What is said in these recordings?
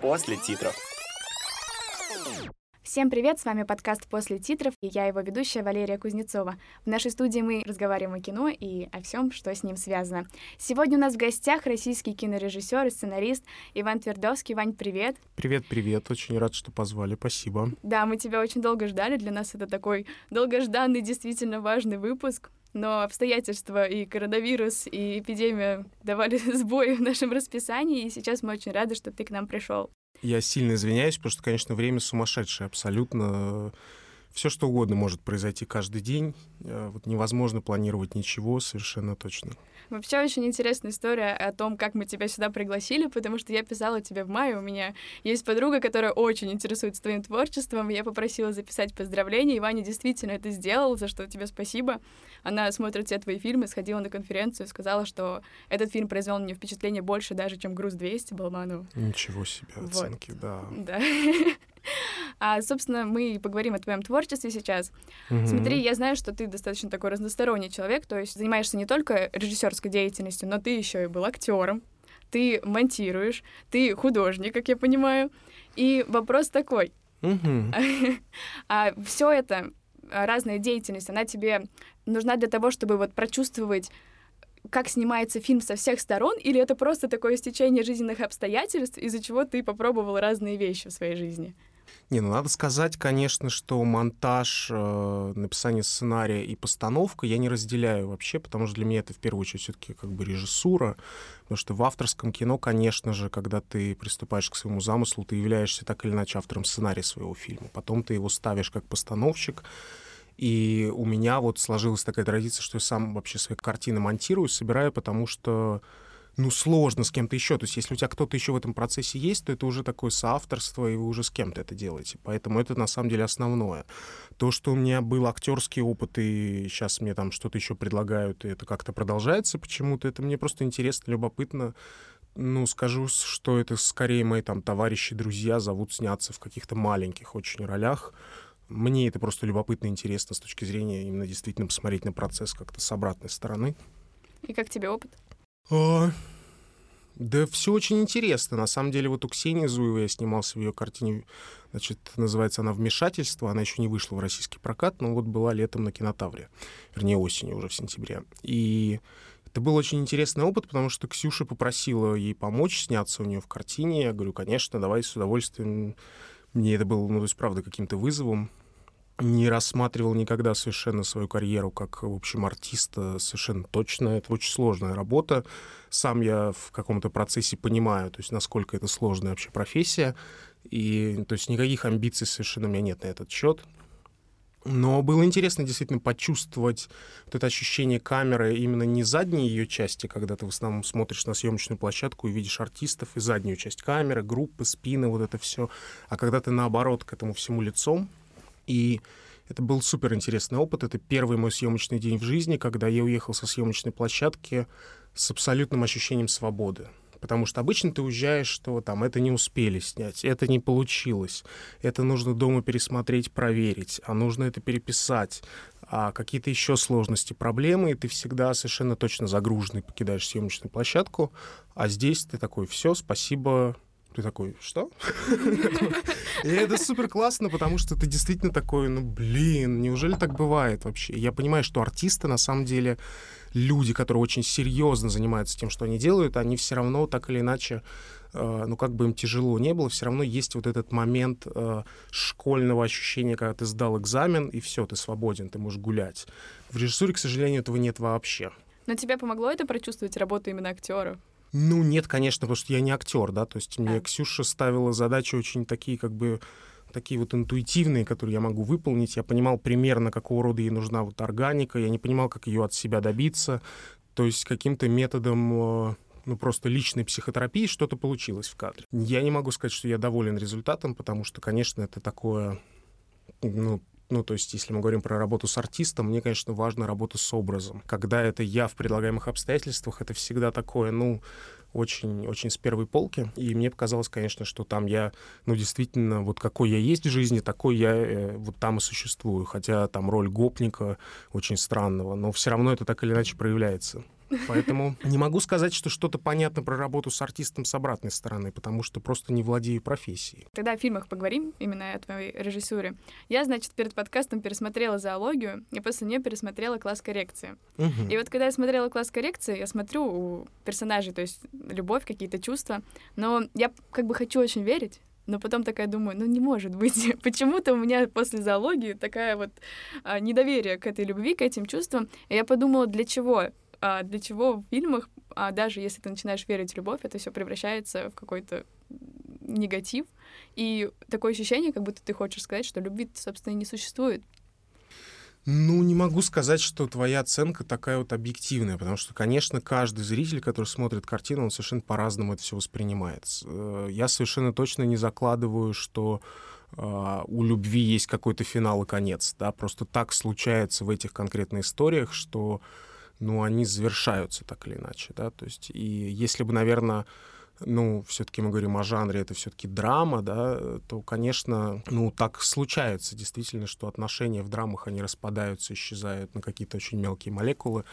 после титров. Всем привет, с вами подкаст «После титров» и я его ведущая Валерия Кузнецова. В нашей студии мы разговариваем о кино и о всем, что с ним связано. Сегодня у нас в гостях российский кинорежиссер и сценарист Иван Твердовский. Вань, привет! Привет-привет, очень рад, что позвали, спасибо. Да, мы тебя очень долго ждали, для нас это такой долгожданный, действительно важный выпуск но обстоятельства и коронавирус, и эпидемия давали сбои в нашем расписании, и сейчас мы очень рады, что ты к нам пришел. Я сильно извиняюсь, потому что, конечно, время сумасшедшее абсолютно. Все что угодно может произойти каждый день. Э, вот невозможно планировать ничего совершенно точно. Вообще очень интересная история о том, как мы тебя сюда пригласили, потому что я писала тебе в мае. У меня есть подруга, которая очень интересуется твоим творчеством. Я попросила записать поздравления, и Ваня действительно это сделал, за что тебе спасибо. Она смотрит все твои фильмы, сходила на конференцию, сказала, что этот фильм произвел на нее впечатление больше даже, чем «Груз-200» Балманова. Ничего себе оценки, вот. да. Да. А, собственно, мы поговорим о твоем творчестве сейчас. Угу. Смотри, я знаю, что ты достаточно такой разносторонний человек, то есть занимаешься не только режиссерской деятельностью, но ты еще и был актером, ты монтируешь, ты художник, как я понимаю. И вопрос такой. Угу. а все это разная деятельность, она тебе нужна для того, чтобы вот прочувствовать как снимается фильм со всех сторон, или это просто такое стечение жизненных обстоятельств, из-за чего ты попробовал разные вещи в своей жизни? Не, ну надо сказать, конечно, что монтаж, э, написание сценария и постановка я не разделяю вообще, потому что для меня это в первую очередь все-таки как бы режиссура, потому что в авторском кино, конечно же, когда ты приступаешь к своему замыслу, ты являешься так или иначе автором сценария своего фильма, потом ты его ставишь как постановщик, и у меня вот сложилась такая традиция, что я сам вообще свои картины монтирую, собираю, потому что ну, сложно с кем-то еще. То есть, если у тебя кто-то еще в этом процессе есть, то это уже такое соавторство, и вы уже с кем-то это делаете. Поэтому это на самом деле основное. То, что у меня был актерский опыт, и сейчас мне там что-то еще предлагают, и это как-то продолжается почему-то, это мне просто интересно, любопытно. Ну, скажу, что это скорее мои там товарищи, друзья зовут сняться в каких-то маленьких очень ролях. Мне это просто любопытно и интересно с точки зрения именно действительно посмотреть на процесс как-то с обратной стороны. И как тебе опыт? А, да все очень интересно. На самом деле, вот у Ксении Зуевой я снимался в ее картине, значит, называется она «Вмешательство». Она еще не вышла в российский прокат, но вот была летом на кинотавре. Вернее, осенью, уже в сентябре. И это был очень интересный опыт, потому что Ксюша попросила ей помочь сняться у нее в картине. Я говорю, конечно, давай с удовольствием. Мне это было, ну, то есть, правда, каким-то вызовом не рассматривал никогда совершенно свою карьеру как, в общем, артиста совершенно точно. Это очень сложная работа. Сам я в каком-то процессе понимаю, то есть насколько это сложная вообще профессия. И то есть никаких амбиций совершенно у меня нет на этот счет. Но было интересно действительно почувствовать вот это ощущение камеры именно не задней ее части, когда ты в основном смотришь на съемочную площадку и видишь артистов, и заднюю часть камеры, группы, спины, вот это все. А когда ты наоборот к этому всему лицом, и это был супер интересный опыт. Это первый мой съемочный день в жизни, когда я уехал со съемочной площадки с абсолютным ощущением свободы. Потому что обычно ты уезжаешь, что там это не успели снять, это не получилось, это нужно дома пересмотреть, проверить, а нужно это переписать, а какие-то еще сложности, проблемы, и ты всегда совершенно точно загруженный покидаешь съемочную площадку, а здесь ты такой, все, спасибо, ты такой, что? И это супер классно, потому что ты действительно такой, ну, блин, неужели так бывает вообще? Я понимаю, что артисты, на самом деле, люди, которые очень серьезно занимаются тем, что они делают, они все равно так или иначе, э, ну, как бы им тяжело не было, все равно есть вот этот момент э, школьного ощущения, когда ты сдал экзамен, и все, ты свободен, ты можешь гулять. В режиссуре, к сожалению, этого нет вообще. Но тебе помогло это прочувствовать работу именно актера? Ну, нет, конечно, потому что я не актер, да, то есть мне а. Ксюша ставила задачи очень такие, как бы, такие вот интуитивные, которые я могу выполнить. Я понимал примерно, какого рода ей нужна вот органика, я не понимал, как ее от себя добиться. То есть каким-то методом э, ну, просто личной психотерапии что-то получилось в кадре. Я не могу сказать, что я доволен результатом, потому что, конечно, это такое, ну, ну, то есть, если мы говорим про работу с артистом, мне, конечно, важна работа с образом. Когда это я в предлагаемых обстоятельствах, это всегда такое, ну, очень, очень с первой полки. И мне показалось, конечно, что там я, ну, действительно, вот какой я есть в жизни, такой я э, вот там и существую. Хотя там роль гопника очень странного, но все равно это так или иначе проявляется. Поэтому не могу сказать, что что-то понятно про работу с артистом с обратной стороны, потому что просто не владею профессией. Тогда о фильмах поговорим, именно о твоей режиссуре. Я, значит, перед подкастом пересмотрела зоологию, и после нее пересмотрела класс коррекции. Угу. И вот когда я смотрела класс коррекции, я смотрю у персонажей, то есть любовь, какие-то чувства, но я как бы хочу очень верить, но потом такая думаю, ну не может быть. Почему-то у меня после зоологии такая вот а, недоверие к этой любви, к этим чувствам. И я подумала, для чего? А, для чего в фильмах, а даже если ты начинаешь верить в любовь, это все превращается в какой-то негатив. И такое ощущение, как будто ты хочешь сказать, что любви, собственно, и не существует. Ну, не могу сказать, что твоя оценка такая вот объективная, потому что, конечно, каждый зритель, который смотрит картину, он совершенно по-разному это все воспринимает. Э, я совершенно точно не закладываю, что Uh, у любви есть какой-то финал и конец, да, просто так случается в этих конкретных историях, что, ну, они завершаются так или иначе, да, то есть, и если бы, наверное, ну, все-таки мы говорим о жанре, это все-таки драма, да, то, конечно, ну, так случается действительно, что отношения в драмах, они распадаются, исчезают на какие-то очень мелкие молекулы,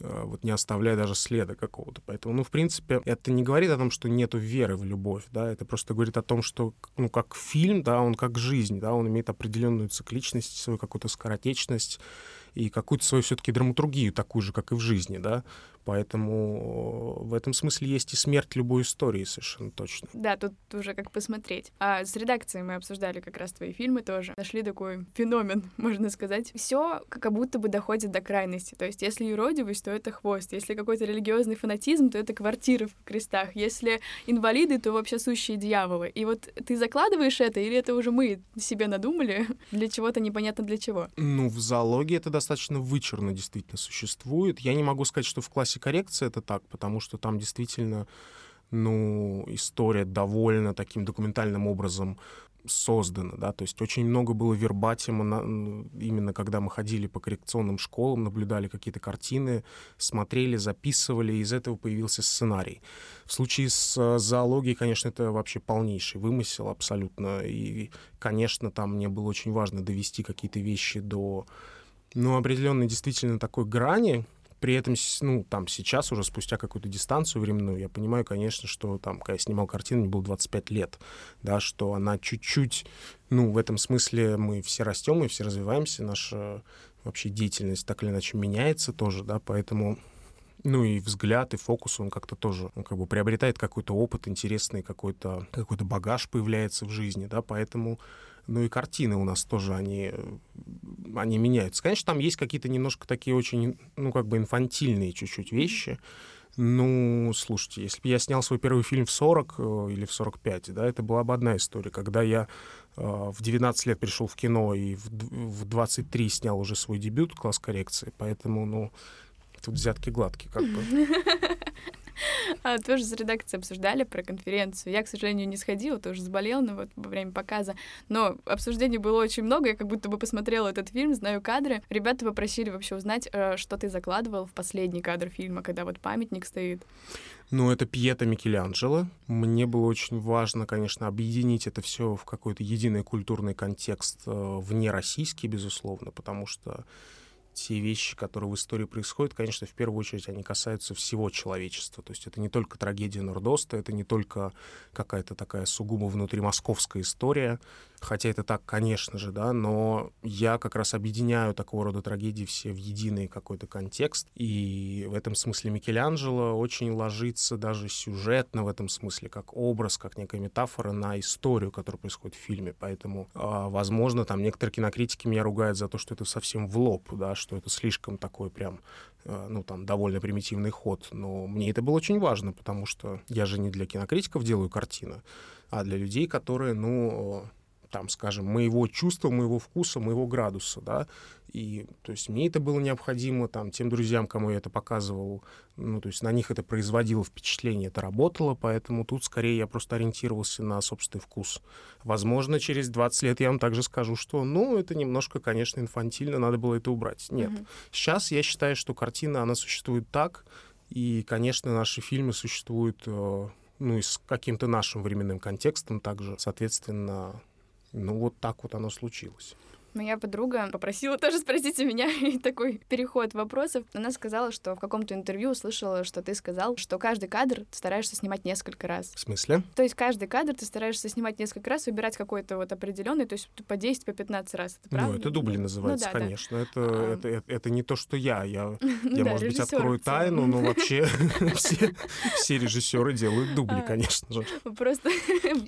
э, вот не оставляя даже следа какого-то. Поэтому, ну, в принципе, это не говорит о том, что нету веры в любовь, да, это просто говорит о том, что, ну, как фильм, да, он как жизнь, да, он имеет определенную цикличность, свою какую-то скоротечность, и какую-то свою все-таки драматургию, такую же, как и в жизни, да. Поэтому в этом смысле есть и смерть любой истории, совершенно точно. Да, тут уже как посмотреть. А с редакцией мы обсуждали как раз твои фильмы тоже. Нашли такой феномен, можно сказать. Все как будто бы доходит до крайности. То есть, если юродивость, то это хвост. Если какой-то религиозный фанатизм, то это квартиры в крестах. Если инвалиды, то вообще сущие дьяволы. И вот ты закладываешь это, или это уже мы себе надумали для чего-то непонятно для чего? Ну, в зоологии это достаточно вычурно действительно существует. Я не могу сказать, что в классе классе коррекции это так, потому что там действительно ну, история довольно таким документальным образом создана, да, то есть очень много было вербатима, именно когда мы ходили по коррекционным школам, наблюдали какие-то картины, смотрели, записывали, и из этого появился сценарий. В случае с э, зоологией, конечно, это вообще полнейший вымысел абсолютно, и, конечно, там мне было очень важно довести какие-то вещи до, ну, определенной действительно такой грани, при этом, ну, там, сейчас уже спустя какую-то дистанцию временную, я понимаю, конечно, что там, когда я снимал картину, мне было 25 лет, да, что она чуть-чуть, ну, в этом смысле мы все растем и все развиваемся, наша вообще деятельность так или иначе меняется тоже, да, поэтому ну и взгляд, и фокус, он как-то тоже, он как бы приобретает какой-то опыт интересный, какой-то какой багаж появляется в жизни, да, поэтому ну и картины у нас тоже, они, они меняются. Конечно, там есть какие-то немножко такие очень, ну, как бы инфантильные чуть-чуть вещи. Ну, слушайте, если бы я снял свой первый фильм в 40 э, или в 45, да, это была бы одна история. Когда я э, в 19 лет пришел в кино и в, в 23 снял уже свой дебют «Класс коррекции», поэтому, ну, тут взятки гладкие как бы. А, тоже с редакцией обсуждали про конференцию. Я, к сожалению, не сходила, тоже заболела но вот, во время показа. Но обсуждений было очень много, я как будто бы посмотрела этот фильм, знаю кадры. Ребята попросили вообще узнать, э, что ты закладывал в последний кадр фильма, когда вот памятник стоит. Ну, это Пьета Микеланджело. Мне было очень важно, конечно, объединить это все в какой-то единый культурный контекст э, вне российский, безусловно, потому что те вещи, которые в истории происходят, конечно, в первую очередь они касаются всего человечества. То есть это не только трагедия Нордоста, это не только какая-то такая сугубо внутримосковская история, хотя это так, конечно же, да, но я как раз объединяю такого рода трагедии все в единый какой-то контекст, и в этом смысле Микеланджело очень ложится даже сюжетно в этом смысле, как образ, как некая метафора на историю, которая происходит в фильме, поэтому, а, возможно, там некоторые кинокритики меня ругают за то, что это совсем в лоб, да, что это слишком такой прям а, ну, там, довольно примитивный ход, но мне это было очень важно, потому что я же не для кинокритиков делаю картины, а для людей, которые, ну, там, скажем, моего чувства, моего вкуса, моего градуса, да, и, то есть, мне это было необходимо, там, тем друзьям, кому я это показывал, ну, то есть, на них это производило впечатление, это работало, поэтому тут, скорее, я просто ориентировался на собственный вкус. Возможно, через 20 лет я вам также скажу, что, ну, это немножко, конечно, инфантильно, надо было это убрать. Нет. Mm-hmm. Сейчас я считаю, что картина, она существует так, и, конечно, наши фильмы существуют, э, ну, и с каким-то нашим временным контекстом также, соответственно, ну, вот так вот оно случилось. Моя подруга попросила тоже спросить у меня и такой переход вопросов. Она сказала, что в каком-то интервью услышала, что ты сказал, что каждый кадр ты стараешься снимать несколько раз. В смысле? То есть каждый кадр ты стараешься снимать несколько раз, выбирать какой-то вот определенный, то есть по 10, по 15 раз. Это правда? Ну, это дубли называется, ну, да, конечно. Да. Это, а... это, это, это не то, что я. Я, ну, я да, может быть, открою тайну, но вообще все, все режиссеры делают дубли, А. конечно же. Просто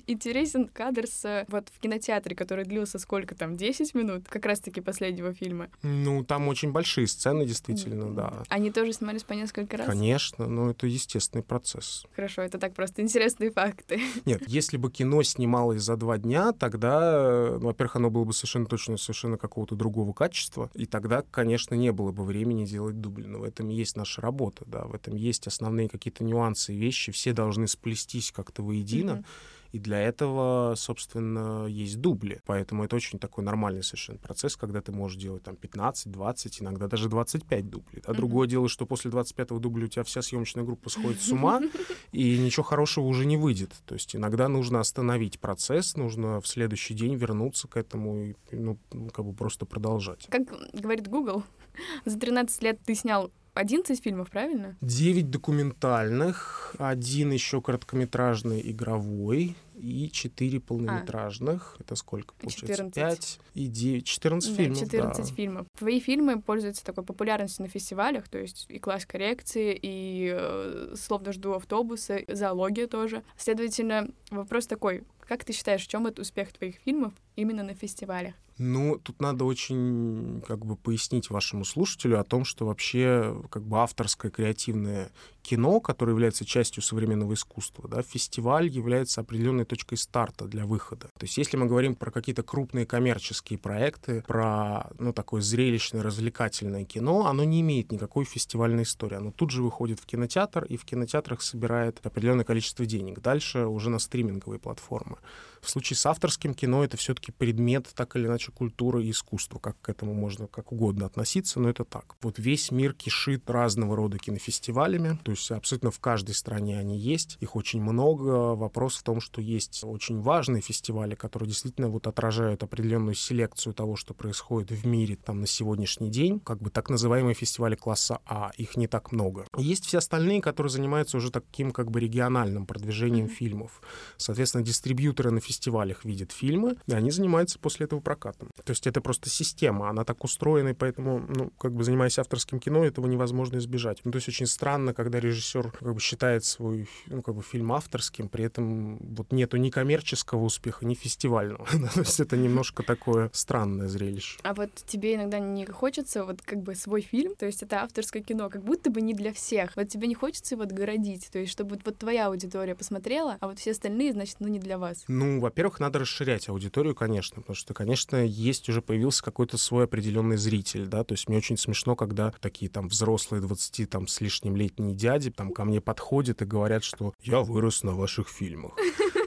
интересен кадр с вот в кинотеатре, который длился сколько там, 10 минут, как раз-таки последнего фильма. Ну, там очень большие сцены, действительно, да. Они тоже снимались по несколько раз? Конечно, но это естественный процесс. Хорошо, это так просто интересные факты. Нет, если бы кино снималось за два дня, тогда, ну, во-первых, оно было бы совершенно точно совершенно какого-то другого качества, и тогда, конечно, не было бы времени делать дубли. Но в этом есть наша работа, да, в этом есть основные какие-то нюансы и вещи, все должны сплестись как-то воедино. Мгм. И для этого, собственно, есть дубли. Поэтому это очень такой нормальный совершенно процесс, когда ты можешь делать там 15, 20, иногда даже 25 дублей. А Мгм. другое дело, что после 25-го дубля у тебя вся съемочная группа сходит с ума, и ничего хорошего уже не выйдет. То есть иногда нужно остановить процесс, нужно в следующий день вернуться к этому и ну, как бы просто продолжать. Как говорит Google, за 13 лет ты снял 11 фильмов, правильно? Девять документальных, один еще короткометражный игровой и четыре полнометражных. Это сколько получается? 14. Пять и девять. 14 Да, фильмов, 14 да. фильмов. Твои фильмы пользуются такой популярностью на фестивалях, то есть и класс коррекции, и э, словно жду автобуса, зоология тоже. Следовательно, вопрос такой, как ты считаешь, в чем это успех твоих фильмов именно на фестивалях? Ну, тут надо очень как бы пояснить вашему слушателю о том, что вообще как бы авторское креативное кино, которое является частью современного искусства, да, фестиваль является определенной точкой старта для выхода. То есть если мы говорим про какие-то крупные коммерческие проекты, про, ну, такое зрелищное, развлекательное кино, оно не имеет никакой фестивальной истории. Оно тут же выходит в кинотеатр и в кинотеатрах собирает определенное количество денег. Дальше уже на стриминговые платформы. В случае с авторским кино это все-таки предмет, так или иначе, культуры и искусства, как к этому можно как угодно относиться, но это так. Вот весь мир кишит разного рода кинофестивалями, то есть абсолютно в каждой стране они есть, их очень много. Вопрос в том, что есть очень важные фестивали, которые действительно вот отражают определенную селекцию того, что происходит в мире там на сегодняшний день, как бы так называемые фестивали класса А, их не так много. Есть все остальные, которые занимаются уже таким как бы региональным продвижением Мгм. фильмов. Соответственно, дистрибьюторы на фестивалях видят фильмы, и они занимаются после этого прокатом. То есть это просто система, она так устроена, и поэтому, ну, как бы занимаясь авторским кино, этого невозможно избежать. Ну, то есть очень странно, когда режиссер как бы считает свой ну, как бы фильм авторским, при этом вот нету ни коммерческого успеха, ни фестивального. То есть это немножко такое странное зрелище. А вот тебе иногда не хочется вот как бы свой фильм, то есть это авторское кино, как будто бы не для всех. Вот тебе не хочется его отгородить, то есть чтобы вот, твоя аудитория посмотрела, а вот все остальные, значит, ну не для вас. Ну, во-первых, надо расширять аудиторию, конечно, потому что, конечно, есть уже появился какой-то свой определенный зритель, да, то есть мне очень смешно, когда такие там взрослые 20 там с лишним летние дяди там ко мне подходят и говорят, что я вырос на ваших фильмах.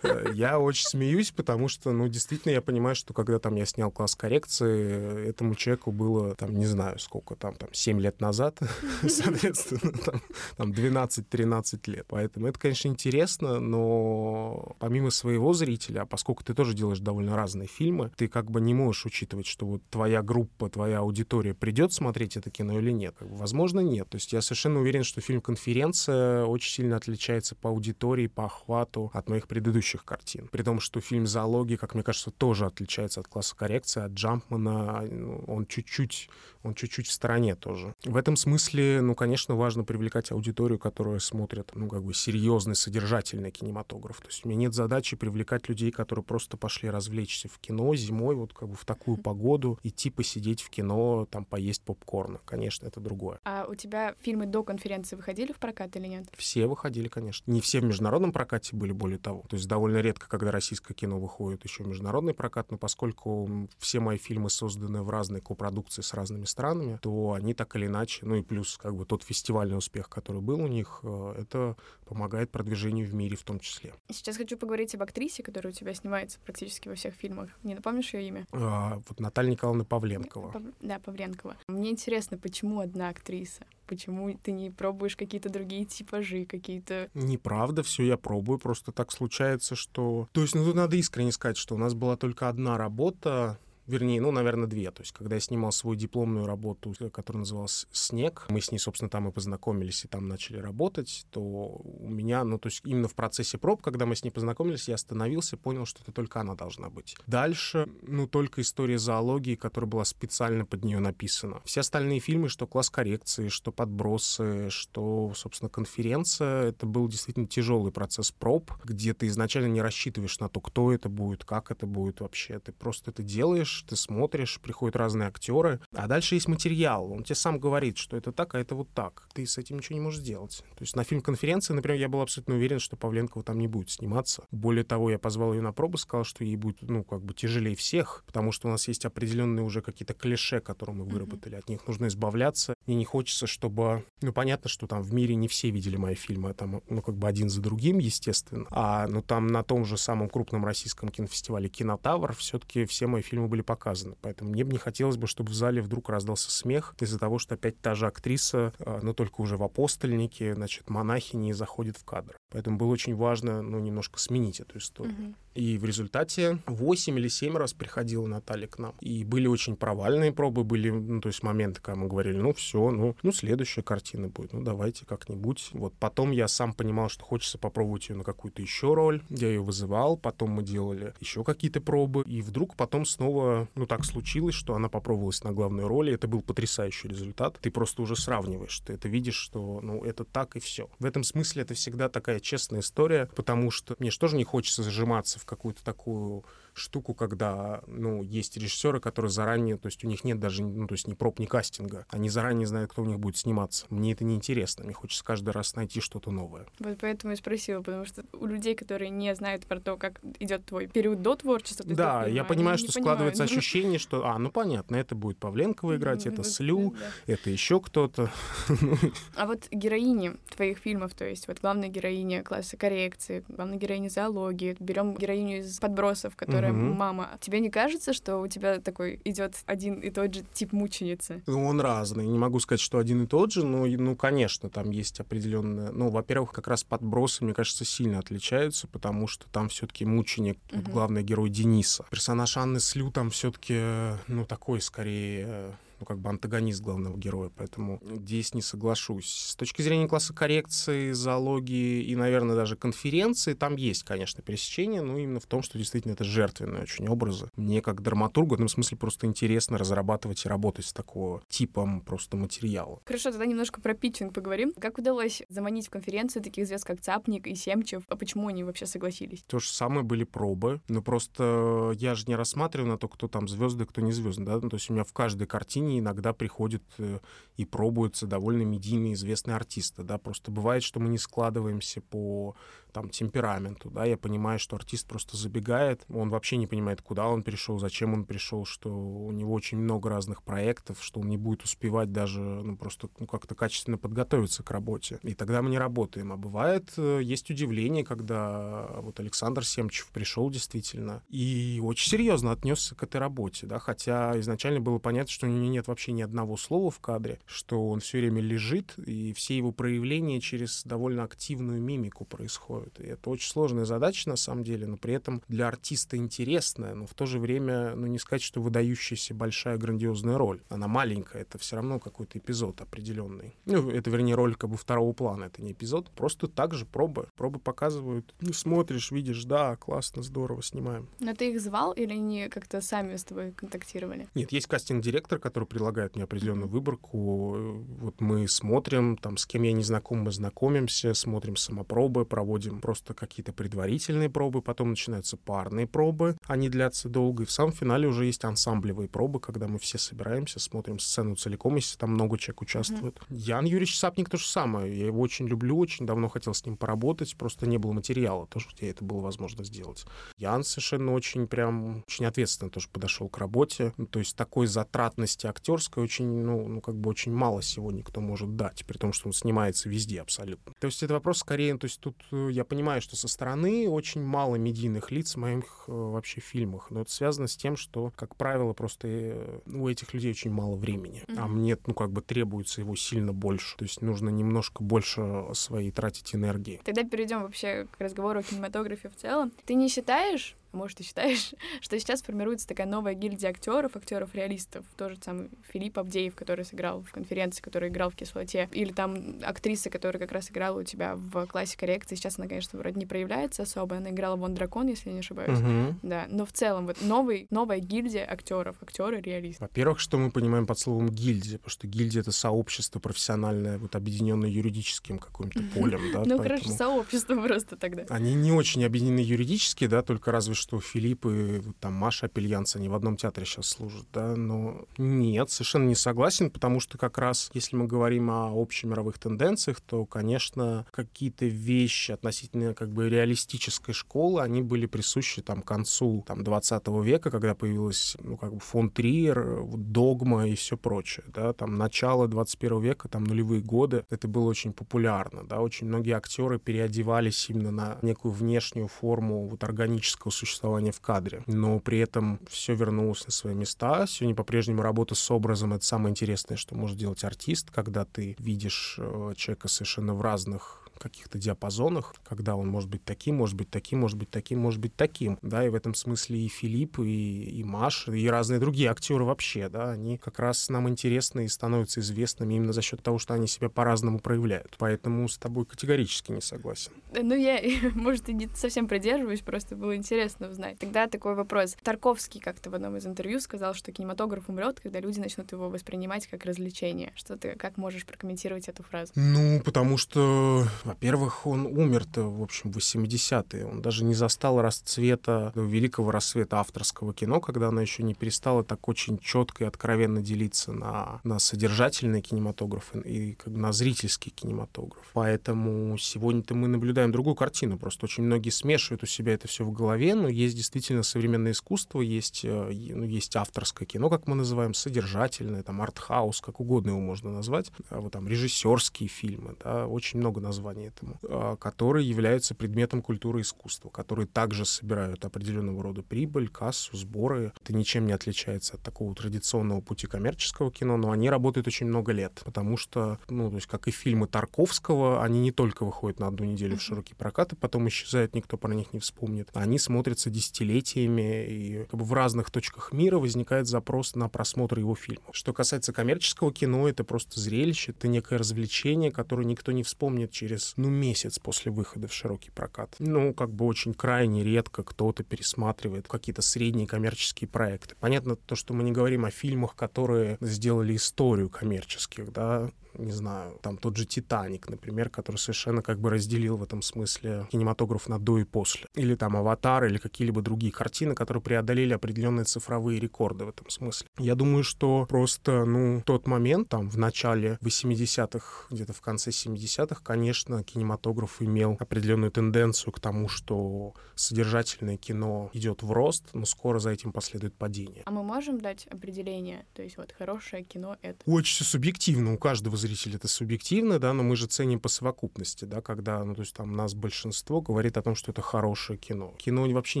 Э, Я очень смеюсь, потому что, ну, действительно, я понимаю, что когда там я снял класс коррекции, этому человеку было, там, не знаю, сколько там, там, 7 лет назад, соответственно, там, там 12-13 лет. Поэтому это, конечно, интересно, но помимо своего зрителя, а поскольку ты тоже делаешь довольно разные фильмы, ты как бы не можешь учитывать, что вот твоя группа, твоя аудитория придет смотреть это кино или нет. Возможно, нет. То есть я совершенно уверен, что фильм «Конференция» очень сильно отличается по аудитории, по охвату от моих предыдущих картин. При том, что фильм «Зоология», как мне кажется, тоже отличается от класса коррекции, от Джампмана. Ну, Он чуть-чуть, он чуть-чуть в стороне тоже. В этом смысле, ну, конечно, важно привлекать аудиторию, которая смотрит, ну, как бы серьезный, содержательный кинематограф. То есть у меня нет задачи привлекать людей, которые просто пошли развлечься в кино зимой, вот как бы в такую погоду, идти посидеть в кино, там, поесть попкорна. Конечно, это другое. А у тебя фильмы до конференции выходили в прокат или нет? Все выходили, конечно. Не все в международном прокате были, более того. То есть довольно редко, когда российское кино выходит еще в международный прокат, но поскольку все мои фильмы созданы в разной копродукции с разными странами, то они так или иначе, ну и плюс как бы тот фестивальный успех, который был у них, э, это помогает продвижению в мире в том числе. Сейчас хочу поговорить об актрисе, которая у тебя снимается практически во всех фильмах. Не напомнишь ее имя? А, вот Наталья Николаевна Павленкова. Пав- Да, Павленкова. Мне интересно, почему одна актриса? Почему ты не пробуешь какие-то другие типажи, какие-то... Неправда, все я пробую, просто так случается, что... То есть, ну, тут надо искренне сказать, что у нас была только одна работа, вернее, ну, наверное, две. То есть, когда я снимал свою дипломную работу, которая называлась «Снег», мы с ней, собственно, там и познакомились, и там начали работать, то у меня, ну, то есть именно в процессе проб, когда мы с ней познакомились, я остановился, понял, что это только она должна быть. Дальше, ну, только история зоологии, которая была специально под нее написана. Все остальные фильмы, что «Класс коррекции», что «Подбросы», что, собственно, «Конференция», это был действительно тяжелый процесс проб, где ты изначально не рассчитываешь на то, кто это будет, как это будет вообще. Ты просто это делаешь, ты смотришь, приходят разные актеры, а дальше есть материал. Он тебе сам говорит, что это так, а это вот так. Ты с этим ничего не можешь сделать. То есть на фильм «Конференция», например, я был абсолютно уверен, что Павленкова там не будет сниматься. Более того, я позвал ее на пробу, сказал, что ей будет, ну, как бы тяжелее всех, потому что у нас есть определенные уже какие-то клише, которые мы выработали. От них нужно избавляться. Мне не хочется, чтобы... Ну, понятно, что там в мире не все видели мои фильмы, а там, ну, как бы один за другим, естественно. А, ну, там на том же самом крупном российском кинофестивале «Кинотавр» все-таки все мои фильмы были показаны. Поэтому мне бы не хотелось бы, чтобы в зале вдруг раздался смех из-за того, что опять та же актриса, а, но только уже в «Апостольнике», значит, монахини заходит в кадр. Поэтому было очень важно, ну, немножко сменить эту историю. Uh-huh. И в результате 8 или 7 раз приходила Наталья к нам. И были очень провальные пробы, были, ну, то есть моменты, когда мы говорили, ну, все, ну, ну, следующая картина будет, ну, давайте как-нибудь. Вот потом я сам понимал, что хочется попробовать ее на какую-то еще роль. Я ее вызывал, потом мы делали еще какие-то пробы. И вдруг потом снова, ну, так случилось, что она попробовалась на главной роли. Это был потрясающий результат. Ты просто уже сравниваешь, ты это видишь, что, ну, это так и все. В этом смысле это всегда такая честная история, потому что мне же тоже не хочется зажиматься в какую-то такую штуку, когда, ну, есть режиссеры, которые заранее, то есть у них нет даже, ну, то есть ни проб, ни кастинга. Они заранее знают, кто у них будет сниматься. Мне это не интересно. Мне хочется каждый раз найти что-то новое. Вот поэтому я спросила, потому что у людей, которые не знают про то, как идет твой период до творчества, да, я понимаю, что складывается понимаю. ощущение, что, а, ну понятно, это будет Павленкова играть, это Слю, это еще кто-то. А вот героини твоих фильмов, то есть вот главная героиня класса коррекции, главная героиня зоологии, берем героиню из подбросов, которая которая угу. мама. Тебе не кажется, что у тебя такой идет один и тот же тип мученицы? Ну, он разный. Не могу сказать, что один и тот же, но, ну, конечно, там есть определенная... Ну, во-первых, как раз подбросы, мне кажется, сильно отличаются, потому что там все-таки мученик, угу. вот, главный герой Дениса. Персонаж Анны Слю там все-таки, ну, такой скорее ну, как бы антагонист главного героя, поэтому здесь не соглашусь. С точки зрения класса коррекции, зоологии и, наверное, даже конференции, там есть, конечно, пересечение, но именно в том, что действительно это жертвенные очень образы. Мне как драматургу в этом смысле просто интересно разрабатывать и работать с такого типом просто материала. Хорошо, тогда немножко про питчинг поговорим. Как удалось заманить в конференцию таких звезд, как Цапник и Семчев? А почему они вообще согласились? То же самое были пробы, но просто я же не рассматриваю на то, кто там звезды, кто не звезды, да, то есть у меня в каждой картине Аргентине иногда приходят э, и пробуются довольно медийные известные артисты, да, просто бывает, что мы не складываемся по там, темпераменту, да, я понимаю, что артист просто забегает, он вообще не понимает, куда он пришел, зачем он пришел, что у него очень много разных проектов, что он не будет успевать даже, ну, просто ну, как-то качественно подготовиться к работе. И тогда мы не работаем. А бывает, э, есть удивление, когда вот Александр Семчев пришел действительно и очень серьезно отнесся к этой работе, да, хотя изначально было понятно, что у него нет вообще ни одного слова в кадре, что он все время лежит, и все его проявления через довольно активную мимику происходят делают. И это очень сложная задача, на самом деле, но при этом для артиста интересная, но в то же время, ну, не сказать, что выдающаяся большая грандиозная роль. Она маленькая, это все равно какой-то эпизод определенный. Ну, это, вернее, роль как бы второго плана, это не эпизод, просто так же пробы. Пробы показывают, ну, смотришь, видишь, да, классно, здорово, снимаем. Но ты их звал или они как-то сами с тобой контактировали? Нет, есть кастинг-директор, который предлагает мне определенную выборку. Вот мы смотрим, там, с кем я не знаком, мы знакомимся, смотрим самопробы, проводим просто какие-то предварительные пробы, потом начинаются парные пробы, они длятся долго, и в самом финале уже есть ансамблевые пробы, когда мы все собираемся, смотрим сцену целиком, если там много человек участвует. Mm-hmm. Ян Юрьевич Сапник то же самое, я его очень люблю, очень давно хотел с ним поработать, просто не было материала, тоже где это было возможно сделать. Ян совершенно очень прям, очень ответственно тоже подошел к работе, ну, то есть такой затратности актерской очень, ну, ну, как бы очень мало сегодня кто может дать, при том, что он снимается везде абсолютно. То есть это вопрос скорее, то есть тут э, я понимаю, что со стороны очень мало медийных лиц в моих э, вообще фильмах, но это связано с тем, что, как правило, просто э, у этих людей очень мало времени, mm-hmm. а мне, ну, как бы требуется его сильно больше, то есть нужно немножко больше своей тратить энергии. Тогда перейдем вообще к разговору о кинематографе в целом. Ты не считаешь, может, ты считаешь, что сейчас формируется такая новая гильдия актеров, актеров-реалистов. Тот же самый Филипп Абдеев, который сыграл в конференции, который играл в кислоте. Или там актриса, которая как раз играла у тебя в классе коррекции. Сейчас она, конечно, вроде не проявляется особо. Она играла Вон Дракон, если я не ошибаюсь. Мгм. Да. Но в целом вот новый, новая гильдия актеров, актеры-реалисты. Во-первых, что мы понимаем под словом гильдия, потому что гильдия — это сообщество профессиональное, вот объединенное юридическим каким-то полем, да, Ну, хорошо, сообщество просто тогда. Они не очень объединены юридически, да, только разве что Филипп и там Маша Апельянц, они в одном театре сейчас служат, да, но нет, совершенно не согласен, потому что как раз, если мы говорим о общемировых тенденциях, то, конечно, какие-то вещи относительно как бы реалистической школы, они были присущи там к концу там 20 века, когда появилась, ну, как бы фон Триер, догма и все прочее, да, там начало 21 века, там нулевые годы, это было очень популярно, да, очень многие актеры переодевались именно на некую внешнюю форму вот органического существования в кадре, но при этом все вернулось на свои места, сегодня по-прежнему работа с образом — это самое интересное, что может делать артист, когда ты видишь э, человека совершенно в разных каких-то диапазонах, когда он может быть таким, может быть таким, может быть таким, может быть таким, да, и в этом смысле и Филипп, и, и Маша, и разные другие актеры вообще, да, они как раз нам интересны и становятся известными именно за счет того, что они себя по-разному проявляют. Поэтому с тобой категорически не согласен. Э, Ну, я, может, и не совсем придерживаюсь, просто было интересно узнать. Тогда такой вопрос. Тарковский как-то в одном из интервью сказал, что кинематограф умрет, когда люди начнут его воспринимать как развлечение. Что ты, как можешь прокомментировать эту фразу? Ну, потому что, во-первых, он умер-то, в общем, в 80-е. Он даже не застал расцвета, ну, великого рассвета авторского кино, когда оно еще не перестало так очень четко и откровенно делиться на, на содержательный кинематограф и, и как бы на зрительский кинематограф. Поэтому сегодня-то мы наблюдаем другую картину. Просто очень многие смешивают у себя это все в голове, но есть действительно современное искусство, есть, э, ну, есть авторское кино, как мы называем, содержательное, там, артхаус, как угодно его можно назвать, а вот там режиссерские фильмы, да, очень много названий этому, а, которые являются предметом культуры и искусства, которые также собирают определенного рода прибыль, кассу, сборы. Это ничем не отличается от такого традиционного пути коммерческого кино, но они работают очень много лет, потому что, ну, то есть, как и фильмы Тарковского, они не только выходят на одну неделю в широкий прокат, и потом исчезают, никто про них не вспомнит. Они смотрятся десятилетиями, и как бы в разных точках мира возникает запрос на просмотр его фильмов. Что касается коммерческого кино, это просто зрелище, это некое развлечение, которое никто не вспомнит через, ну, месяц после выхода в широкий прокат. Ну, как бы очень крайне редко кто-то пересматривает какие-то средние коммерческие проекты. Понятно то, что мы не говорим о фильмах, которые сделали историю коммерческих, да, не знаю, там тот же «Титаник», например, который совершенно как бы разделил в этом смысле кинематограф на до и после. Или там «Аватар», или какие-либо другие картины, которые преодолели определенные цифровые рекорды в этом смысле. Я думаю, что просто, ну, тот момент, там, в начале 80-х, где-то в конце 70-х, конечно, кинематограф имел определенную тенденцию к тому, что содержательное кино идет в рост, но скоро за этим последует падение. А мы можем дать определение? То есть вот хорошее кино — это... Очень субъективно, у каждого зрителя это субъективно, да, но мы же ценим по совокупности, да, когда, ну, то есть там нас большинство говорит о том, что это хорошее кино. Кино вообще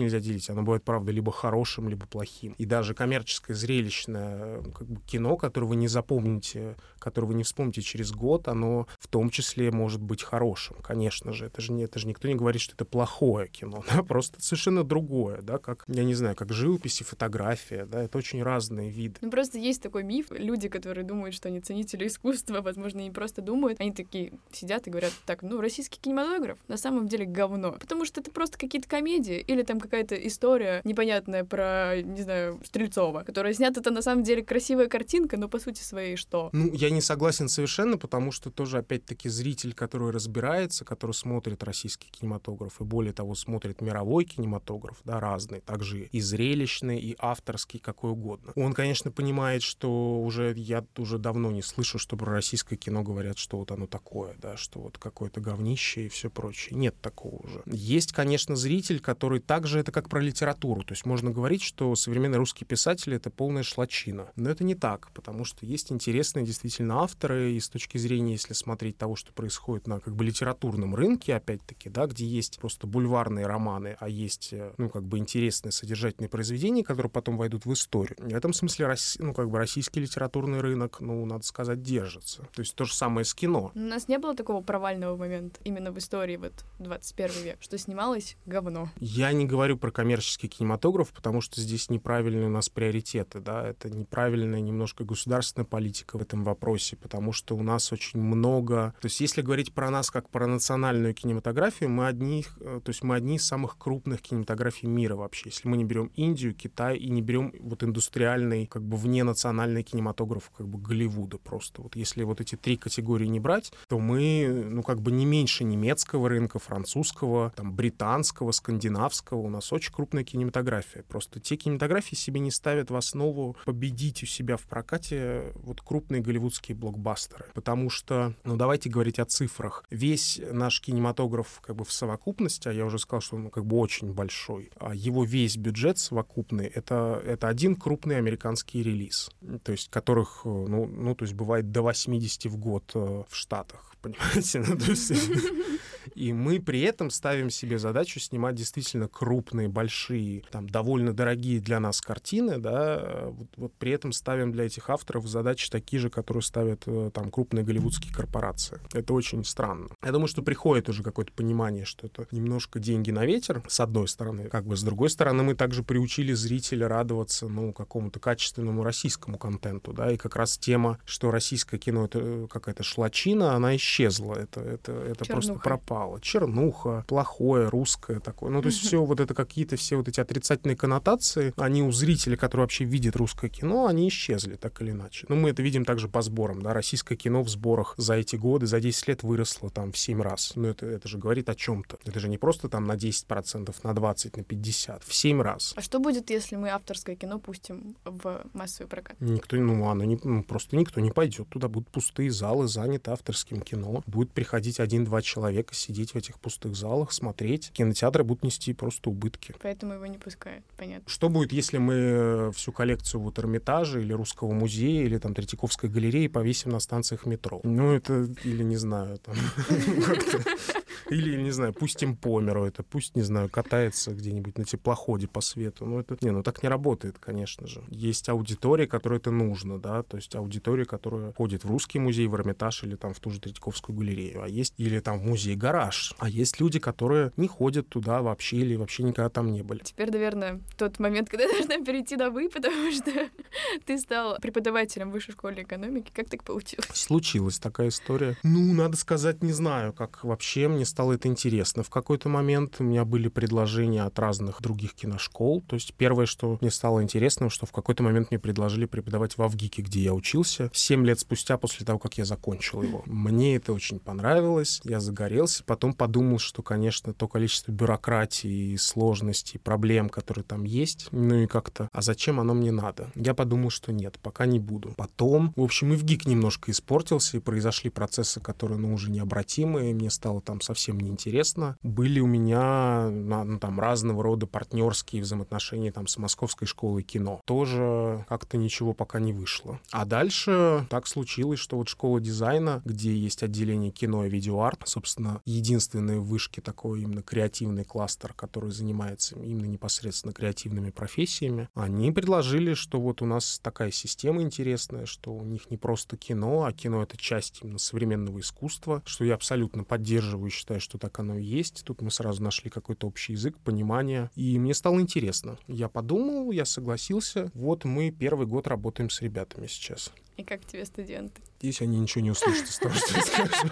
нельзя делить, оно бывает, правда, либо хорошим, либо плохим. И даже коммерческое, зрелищное как бы, кино, которое вы не запомните, которое вы не вспомните через год, оно в том числе может быть хорошим, конечно же. Это же, не, это же никто не говорит, что это плохое кино, да, просто совершенно другое, да, как, я не знаю, как живопись и фотография, да, это очень разные виды. Ну, просто есть такой миф. Люди, которые думают, что они ценители искусства, возможно, не просто думают, они такие сидят и говорят, так, ну, российский кинематограф на самом деле говно. Потому что это просто какие-то комедии или там какая-то история непонятная про, не знаю, Стрельцова, которая снята это на самом деле красивая картинка, но по сути своей что? Ну, я не согласен совершенно, потому что тоже, опять-таки, зритель, который разбирается, который смотрит российский кинематограф, и более того, смотрит мировой кинематограф, да, разный, также и зрелищный, и авторский, какой угодно. Он, конечно, понимает, что уже я уже давно не слышу, что про российское кино говорят, что вот оно такое, да, что вот какое-то говнище и все прочее. Нет такого уже. Есть, конечно, зритель, который также это как про литературу. То есть можно говорить, что современные русские писатели — это полная шлачина. Но это не так, потому что есть интересные действительно авторы, и с точки зрения, если смотреть того, что происходит на как бы литературном рынке, опять-таки, да, где есть просто бульварные романы, а есть, э, ну, как бы интересные содержательные произведения, которые потом войдут в историю. В этом смысле, ну, как бы российский литературный рынок, ну, надо сказать, держится. То есть то же самое с кино. У нас не было такого провального момента именно в истории вот 21 век, что снималось говно. Я не говорю про коммерческий кинематограф, потому что здесь неправильные у нас приоритеты, да, это неправильная немножко государственная политика в этом вопросе, потому что у нас очень много... То есть если говорить про нас как про национальную кинематографию, мы одни, э, то есть мы одни из самых крупных кинематографий мира вообще. Если мы не берем Индию, Китай и не берем вот индустриальный, как бы вне национальный кинематограф, как бы Голливуда просто. Вот если вот эти три категории не брать, то мы, ну, как бы не меньше немецкого рынка, французского, там, британского, скандинавского. У нас очень крупная кинематография. Просто те кинематографии себе не ставят в основу победить у себя в прокате вот крупные голливудские блокбастеры. Потому что, ну, давайте говорить о цифрах. Весь наш кинематограф как бы в совокупности, а я уже сказал, что он как бы очень большой, а его весь бюджет совокупный — это, это один крупный американский релиз, то есть которых, ну, ну, то есть бывает до 80 в год э, в Штатах, понимаете? Ну, то есть, и мы при этом ставим себе задачу снимать действительно крупные, большие, там, довольно дорогие для нас картины, да, вот, вот при этом ставим для этих авторов задачи такие же, которые ставят э, там крупные голливудские корпорации. Это очень странно. Я думаю, что приходит уже какое-то понимание, что это немножко деньги на ветер, с одной стороны. Как бы с другой стороны, мы также приучили зрителя радоваться, ну, какому-то качественному российскому контенту, да, и как раз тема, что российское кино — это э, какая-то шлачина, она исчезла. Это, это, это просто пропало пропало. Чернуха, плохое, русское такое. Ну, то есть все вот это какие-то все вот эти отрицательные коннотации, они у зрителя, который вообще видит русское кино, они исчезли так или иначе. Ну, мы это видим также по сборам, да, российское кино в сборах за эти годы, за 10 лет выросло там в 7 раз. Ну, это, это же говорит о чем-то. Это же не просто там на 10%, на 20, на 50, в 7 раз. А что будет, если мы авторское кино пустим в массовый прокат? Никто, ну, оно не, ну, просто никто не пойдет. Туда будут пустые залы, заняты авторским кино. Будет приходить один-два человека, сидеть в этих пустых залах, смотреть. Кинотеатры будут нести просто убытки. Поэтому его не пускают, понятно. Что будет, если мы э, всю коллекцию вот Эрмитажа или Русского музея или там Третьяковской галереи повесим на станциях метро? Ну, это, или не знаю, там, Или, не знаю, пустим по миру это, пусть, не знаю, катается где-нибудь на теплоходе по свету. Ну, это, не, ну так не работает, конечно же. Есть аудитория, которой это нужно, да, то есть аудитория, которая ходит в Русский музей, в Эрмитаж или там в ту же Третьяковскую галерею, а есть, или там в музей-гараж, а есть люди, которые не ходят туда вообще или вообще никогда там не были. Теперь, наверное, тот момент, когда должна перейти на «вы», потому что ты стал преподавателем высшей школы экономики. Как так получилось? Случилась такая история. Ну, надо сказать, не знаю, как вообще мне стало это интересно. В какой-то момент у меня были предложения от разных других киношкол. То есть первое, что мне стало интересным, что в какой-то момент мне предложили преподавать в Авгике, где я учился, семь лет спустя после того, как я закончил его. Мне это очень понравилось, я загорелся, потом подумал, что, конечно, то количество бюрократии, сложностей, проблем, которые там есть, ну и как-то, а зачем оно мне надо? Я подумал, что нет, пока не буду. Потом, в общем, и в ГИК немножко испортился, и произошли процессы, которые, ну, уже необратимые, мне стало там совсем неинтересно. Были у меня, ну, там, разного рода партнерские взаимоотношения там с Московской школой кино. Тоже как-то ничего пока не вышло. А дальше так случилось, что вот школа дизайна, где есть отделение кино и видеоарт, собственно, единственный в вышке такой именно креативный кластер, который занимается именно непосредственно креативными профессиями, они предложили, что вот у нас такая система интересная, что у них не просто кино, а кино — это часть именно современного искусства, что я абсолютно поддерживаю считаю, что так оно и есть. Тут мы сразу нашли какой-то общий язык, понимание, и мне стало интересно. Я подумал, я согласился. Вот мы первый год работаем с ребятами сейчас. И как тебе студенты? Здесь они ничего не услышат из того, что я скажу.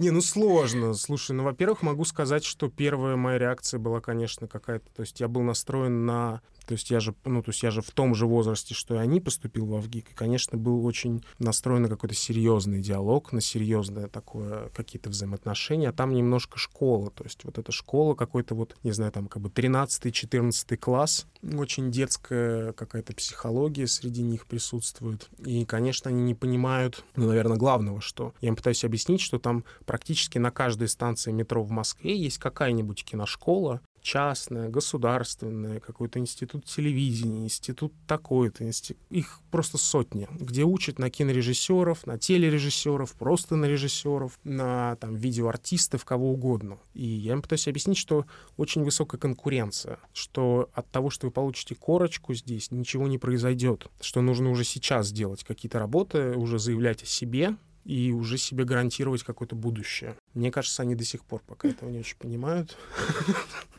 Не, ну сложно. Слушай, ну, во-первых, могу сказать, что первая моя реакция была, конечно, какая-то... То есть я был настроен на то есть я же, ну, то есть я же в том же возрасте, что и они, поступил в Авгик. И, конечно, был очень настроен на какой-то серьезный диалог, на серьезное такое, какие-то взаимоотношения. А там немножко школа. То есть вот эта школа какой-то вот, не знаю, там как бы 13-14 класс. Очень детская какая-то психология среди них присутствует. И, конечно, они не понимают, ну, наверное, главного, что я им пытаюсь объяснить, что там практически на каждой станции метро в Москве есть какая-нибудь киношкола, частное, государственное, какой-то институт телевидения, институт такой-то, институт... их просто сотни, где учат на кинорежиссеров, на телережиссеров, просто на режиссеров, на там, видеоартистов, кого угодно. И я им пытаюсь объяснить, что очень высокая конкуренция, что от того, что вы получите корочку здесь, ничего не произойдет, что нужно уже сейчас делать какие-то работы, уже заявлять о себе, и уже себе гарантировать какое-то будущее. Мне кажется, они до сих пор пока этого не очень понимают.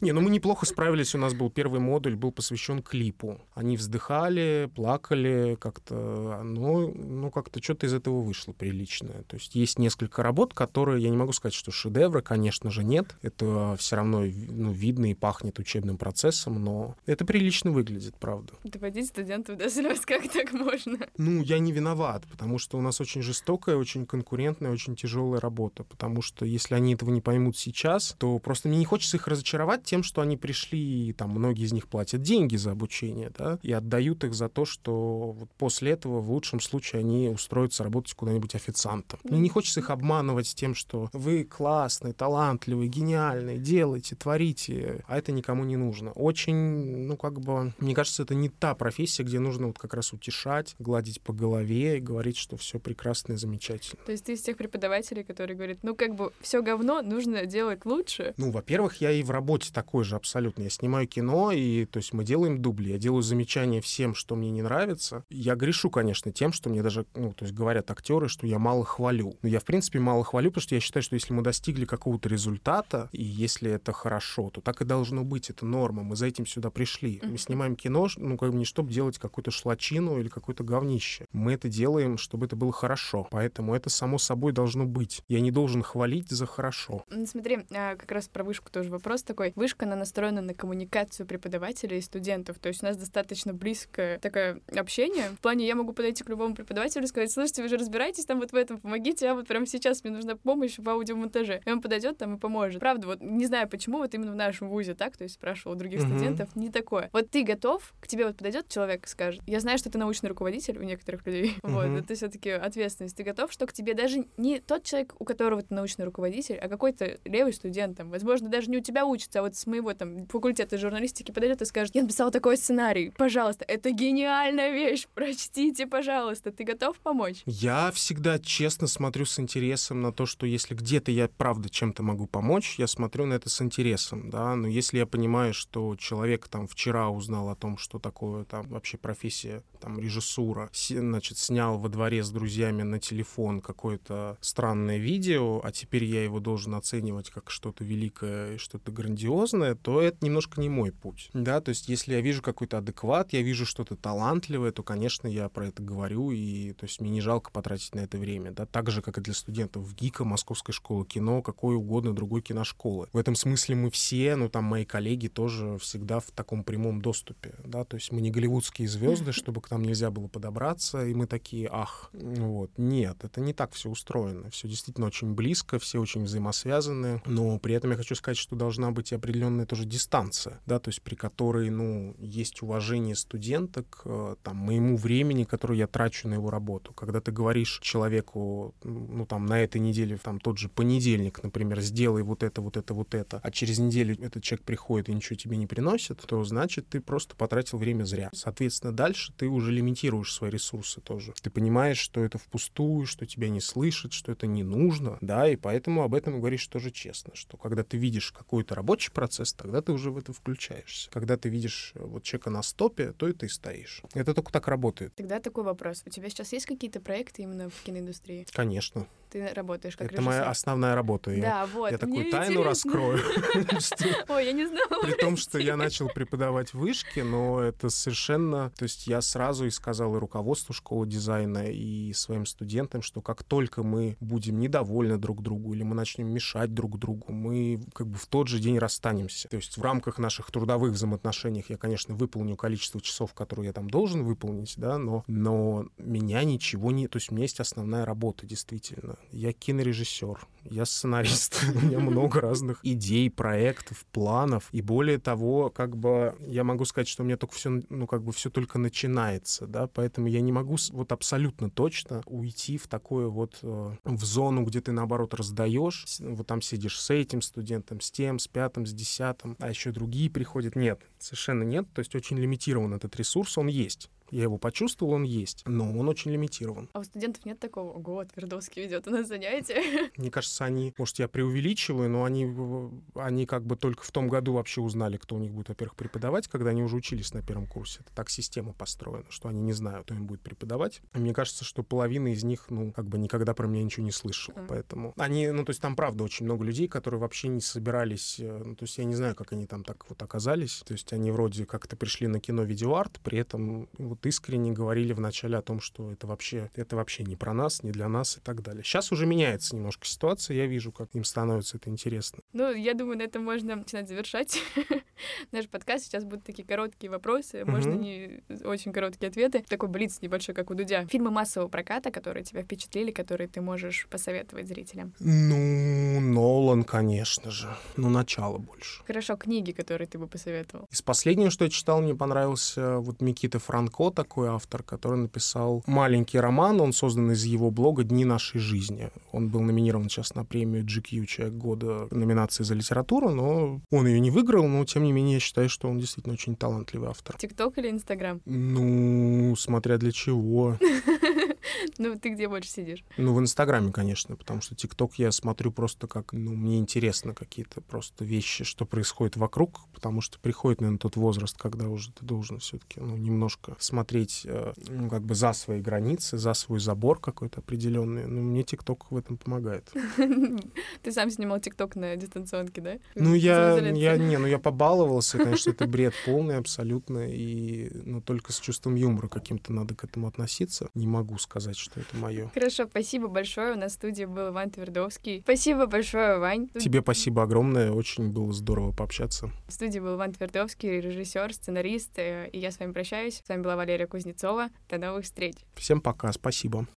Не, ну мы неплохо справились. У нас был первый модуль, был посвящен клипу. Они вздыхали, плакали как-то. Ну, ну как-то что-то из этого вышло приличное. То есть есть несколько работ, которые, я не могу сказать, что шедевры, конечно же, нет. Это все равно ну, видно и пахнет учебным процессом, но это прилично выглядит, правда. Доводить студентов до слез, как так можно? Ну, я не виноват, потому что у нас очень жестокая, очень конкурентная, очень тяжелая работа. Потому что если они этого не поймут сейчас, то просто мне не хочется их разочаровать тем, что они пришли, и там многие из них платят деньги за обучение, да, и отдают их за то, что вот после этого в лучшем случае они устроятся работать куда-нибудь официантом. Мне не хочется их обманывать тем, что вы классный, талантливый, гениальный, делайте, творите, а это никому не нужно. Очень, ну, как бы, мне кажется, это не та профессия, где нужно вот как раз утешать, гладить по голове и говорить, что все прекрасно и замечательно. То есть ты из тех преподавателей, которые говорят, ну, как бы, все говно, нужно делать лучше? Ну, во-первых, я и в работе такой же абсолютно. Я снимаю кино, и то есть мы делаем дубли, я делаю замечания всем, что мне не нравится. Я грешу, конечно, тем, что мне даже, ну, то есть говорят актеры, что я мало хвалю. Но я, в принципе, мало хвалю, потому что я считаю, что если мы достигли какого-то результата, и если это хорошо, то так и должно быть, это норма, мы за этим сюда пришли. Мы снимаем кино, ну, как бы не чтобы делать какую-то шлачину или какое-то говнище. Мы это делаем, чтобы это было хорошо. Поэтому это само собой должно быть. Я не должен хвалить за хорошо. Смотри, а, как раз про вышку тоже вопрос такой. Вышка, она настроена на коммуникацию преподавателей и студентов. То есть у нас достаточно близкое такое общение. В плане я могу подойти к любому преподавателю и сказать, слушайте, вы же разбираетесь там вот в этом, помогите, а вот прямо сейчас мне нужна помощь в аудиомонтаже. И он подойдет там и поможет. Правда, вот не знаю почему, вот именно в нашем вузе так, то есть спрашивал у других mm-hmm. студентов, не такое. Вот ты готов, к тебе вот подойдет человек и скажет, я знаю, что ты научный руководитель у некоторых людей, mm-hmm. вот, это все-таки ответственность. Ты готов, что к тебе даже не тот человек, у которого ты научный руководитель, а какой-то левый студент, там, возможно, даже не у тебя учится, а вот с моего там факультета журналистики подойдет и скажет, я написал такой сценарий, пожалуйста, это гениальная вещь, прочтите, пожалуйста, ты готов помочь? Я всегда честно смотрю с интересом на то, что если где-то я правда чем-то могу помочь, я смотрю на это с интересом, да, но если я понимаю, что человек там вчера узнал о том, что такое там вообще профессия, там режиссура, значит, снял во дворе с друзьями на телефон какое-то странное видео, а теперь я его должен оценивать как что-то великое что-то грандиозное, то это немножко не мой путь. Да, то есть если я вижу какой-то адекват, я вижу что-то талантливое, то, конечно, я про это говорю, и то есть мне не жалко потратить на это время. Да, так же, как и для студентов в ГИКа, Московской школы кино, какой угодно другой киношколы. В этом смысле мы все, ну там мои коллеги тоже всегда в таком прямом доступе. Да, то есть мы не голливудские звезды, чтобы к нам нельзя было подобраться, и мы такие, ах, вот. Нет, это не так все устроено. Все действительно очень близко, все очень взаимосвязаны, но при этом я хочу сказать, что должна быть и определенная тоже дистанция, да, то есть при которой, ну, есть уважение студента к э, там, моему времени, которое я трачу на его работу. Когда ты говоришь человеку, ну, там, на этой неделе, там, тот же понедельник, например, сделай вот это, вот это, вот это, а через неделю этот человек приходит и ничего тебе не приносит, то значит, ты просто потратил время зря. Соответственно, дальше ты уже лимитируешь свои ресурсы тоже. Ты понимаешь, что это впустую, что тебя не слышат, что это не нужно, да, и поэтому об этом говоришь тоже честно, что когда ты видишь какой-то рабочий процесс, тогда ты уже в это включаешься. Когда ты видишь э, вот человека на стопе, то и ты стоишь. Это только так работает. Тогда такой вопрос. У тебя сейчас есть какие-то проекты именно в киноиндустрии? Конечно. Ты работаешь как Это режиссер. моя основная работа. Да, я, вот. Я такую тайну интересно. раскрою. Ой, я не знала. При том, что я начал преподавать вышки, но это совершенно... То есть я сразу и сказал и руководству школы дизайна, и своим студентам, что как только мы будем недовольны друг другу или мы начнем мешать друг другу, мы как бы в тот же день расстанемся. То есть в рамках наших трудовых взаимоотношений я, конечно, выполню количество часов, которые я там должен выполнить, да, но, но меня ничего не... То есть у меня есть основная работа, действительно. Я кинорежиссер, я сценарист, у меня много разных идей, проектов, планов. И более того, как бы я могу сказать, что у меня только все, ну, как бы все только начинается, да, поэтому я не могу вот абсолютно точно уйти в такое вот, э, в зону, где ты, наоборот, раздаешь, вот там сидишь с этим студентом, с тем, с пятым, с десятым, а еще другие приходят. Нет, совершенно нет. То есть очень лимитирован этот ресурс, он есть. Я его почувствовал, он есть, но он очень лимитирован. А у студентов нет такого, ого, Твердовский ведет у нас занятия. Мне кажется, они, может, я преувеличиваю, но они, они как бы только в том году вообще узнали, кто у них будет, во-первых, преподавать, когда они уже учились на первом курсе. Это так система построена, что они не знают, кто им будет преподавать. И мне кажется, что половина из них, ну, как бы никогда про меня ничего не слышала. Mm. Поэтому они, ну, то есть там, правда, очень много людей, которые вообще не собирались, э, ну, то есть я не знаю, как они там так вот оказались. То есть они вроде как-то пришли на кино-видеоарт, при этом вот вот искренне говорили вначале о том, что это вообще, это вообще не про нас, не для нас и так далее. Сейчас уже меняется немножко ситуация, я вижу, как им становится это интересно. Ну, я думаю, на этом можно начинать завершать наш подкаст. Сейчас будут такие короткие вопросы, можно не очень короткие ответы. Такой блиц небольшой, как у Дудя. Фильмы массового проката, которые тебя впечатлили, которые ты можешь посоветовать зрителям? Ну, Нолан, конечно же. Ну, начало больше. Хорошо, книги, которые ты бы посоветовал? Из последнего, что я читал, мне понравился вот Микита Франко такой автор, который написал маленький роман, он создан из его блога «Дни нашей жизни». Он был номинирован сейчас на премию GQ «Человек года» номинации за литературу, но он ее не выиграл, но тем не менее я считаю, что он действительно очень талантливый автор. ТикТок или Инстаграм? Ну, смотря для чего. Ну, ты где больше сидишь? Ну, в Инстаграме, конечно, потому что ТикТок я смотрю просто как, ну, мне интересно какие-то просто вещи, что происходит вокруг, потому что приходит, наверное, тот возраст, когда уже ты должен все-таки, ну, немножко смотреть, э, ну, как бы за свои границы, за свой забор какой-то определенный. Ну, мне ТикТок в этом помогает. Ты сам снимал ТикТок на дистанционке, да? Ну, я, я, не, ну, я побаловался, конечно, это бред полный абсолютно, и, ну, только с чувством юмора каким-то надо к этому относиться. Не могу сказать, что это мое. Хорошо, спасибо большое. У нас в студии был Иван Твердовский. Спасибо большое, Вань. Тебе спасибо огромное. Очень было здорово пообщаться. В студии был Иван Твердовский, режиссер, сценарист. Э, и я с вами прощаюсь. С вами была Валерия Кузнецова. До новых встреч. Всем пока. Спасибо.